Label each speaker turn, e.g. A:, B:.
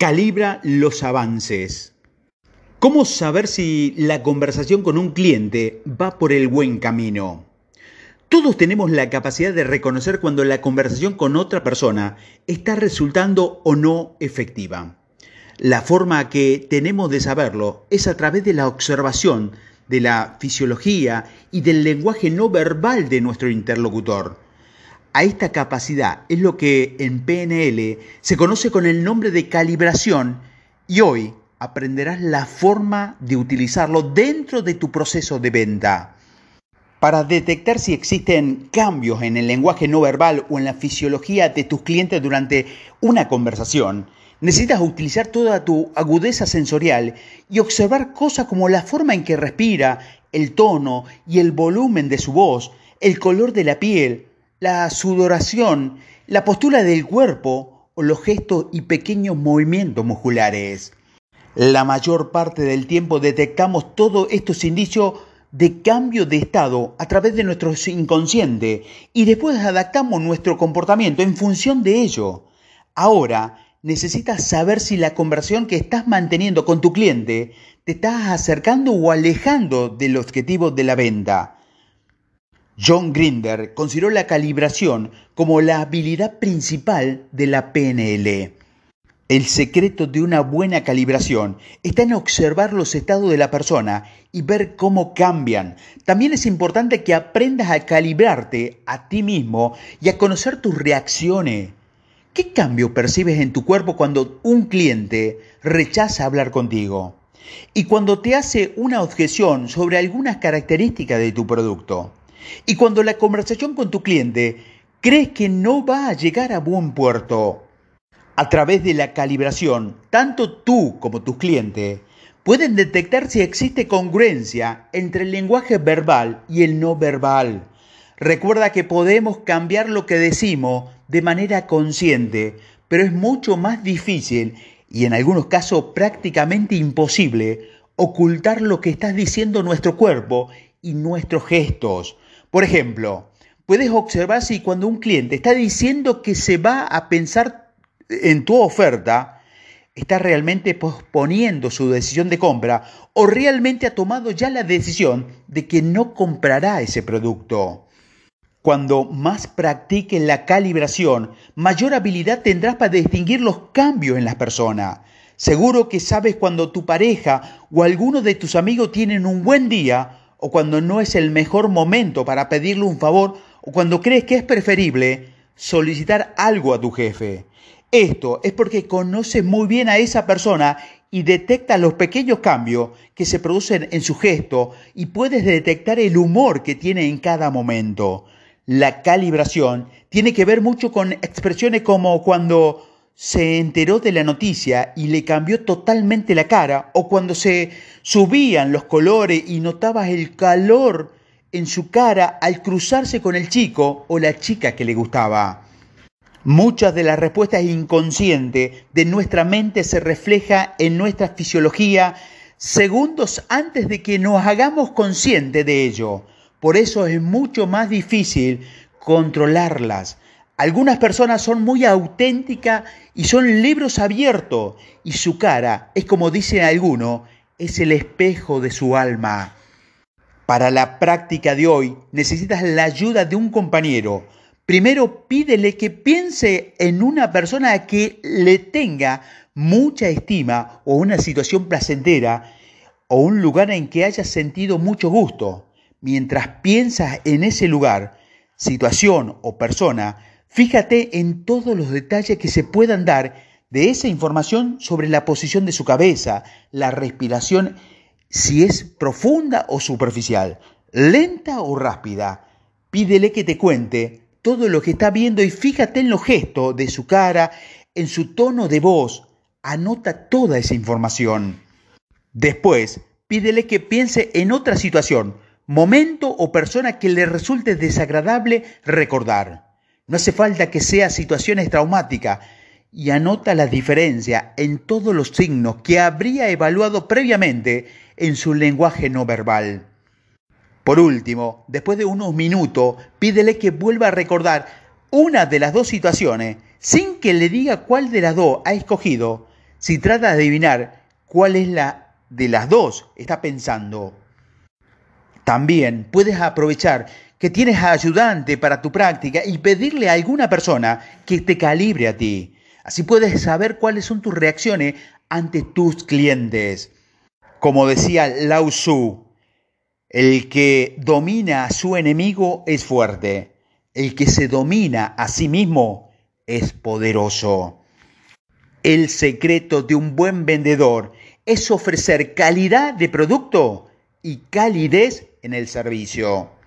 A: Calibra los avances. ¿Cómo saber si la conversación con un cliente va por el buen camino? Todos tenemos la capacidad de reconocer cuando la conversación con otra persona está resultando o no efectiva. La forma que tenemos de saberlo es a través de la observación de la fisiología y del lenguaje no verbal de nuestro interlocutor. A esta capacidad es lo que en PNL se conoce con el nombre de calibración y hoy aprenderás la forma de utilizarlo dentro de tu proceso de venta. Para detectar si existen cambios en el lenguaje no verbal o en la fisiología de tus clientes durante una conversación, necesitas utilizar toda tu agudeza sensorial y observar cosas como la forma en que respira, el tono y el volumen de su voz, el color de la piel, la sudoración, la postura del cuerpo o los gestos y pequeños movimientos musculares. La mayor parte del tiempo detectamos todos estos indicios de cambio de estado a través de nuestro inconsciente y después adaptamos nuestro comportamiento en función de ello. Ahora necesitas saber si la conversión que estás manteniendo con tu cliente te estás acercando o alejando del objetivo de la venta. John Grinder consideró la calibración como la habilidad principal de la PNL. El secreto de una buena calibración está en observar los estados de la persona y ver cómo cambian. También es importante que aprendas a calibrarte a ti mismo y a conocer tus reacciones. ¿Qué cambio percibes en tu cuerpo cuando un cliente rechaza hablar contigo? Y cuando te hace una objeción sobre algunas características de tu producto. Y cuando la conversación con tu cliente crees que no va a llegar a buen puerto, a través de la calibración, tanto tú como tus clientes pueden detectar si existe congruencia entre el lenguaje verbal y el no verbal. Recuerda que podemos cambiar lo que decimos de manera consciente, pero es mucho más difícil y en algunos casos prácticamente imposible ocultar lo que estás diciendo nuestro cuerpo y nuestros gestos. Por ejemplo, puedes observar si cuando un cliente está diciendo que se va a pensar en tu oferta, está realmente posponiendo su decisión de compra o realmente ha tomado ya la decisión de que no comprará ese producto. Cuando más practiques la calibración, mayor habilidad tendrás para distinguir los cambios en las personas. Seguro que sabes cuando tu pareja o alguno de tus amigos tienen un buen día o cuando no es el mejor momento para pedirle un favor o cuando crees que es preferible solicitar algo a tu jefe. Esto es porque conoces muy bien a esa persona y detectas los pequeños cambios que se producen en su gesto y puedes detectar el humor que tiene en cada momento. La calibración tiene que ver mucho con expresiones como cuando se enteró de la noticia y le cambió totalmente la cara, o cuando se subían los colores y notabas el calor en su cara al cruzarse con el chico o la chica que le gustaba. Muchas de las respuestas inconscientes de nuestra mente se refleja en nuestra fisiología segundos antes de que nos hagamos conscientes de ello. Por eso es mucho más difícil controlarlas. Algunas personas son muy auténticas y son libros abiertos y su cara es como dicen algunos, es el espejo de su alma. Para la práctica de hoy necesitas la ayuda de un compañero. Primero pídele que piense en una persona que le tenga mucha estima o una situación placentera o un lugar en que haya sentido mucho gusto. Mientras piensas en ese lugar, situación o persona, Fíjate en todos los detalles que se puedan dar de esa información sobre la posición de su cabeza, la respiración, si es profunda o superficial, lenta o rápida. Pídele que te cuente todo lo que está viendo y fíjate en los gestos de su cara, en su tono de voz. Anota toda esa información. Después, pídele que piense en otra situación, momento o persona que le resulte desagradable recordar. No hace falta que sea situaciones traumáticas y anota la diferencia en todos los signos que habría evaluado previamente en su lenguaje no verbal. Por último, después de unos minutos, pídele que vuelva a recordar una de las dos situaciones sin que le diga cuál de las dos ha escogido. Si trata de adivinar cuál es la de las dos, está pensando. También puedes aprovechar que tienes ayudante para tu práctica y pedirle a alguna persona que te calibre a ti. Así puedes saber cuáles son tus reacciones ante tus clientes. Como decía Lao Tzu, el que domina a su enemigo es fuerte. El que se domina a sí mismo es poderoso. El secreto de un buen vendedor es ofrecer calidad de producto y calidez en el servicio.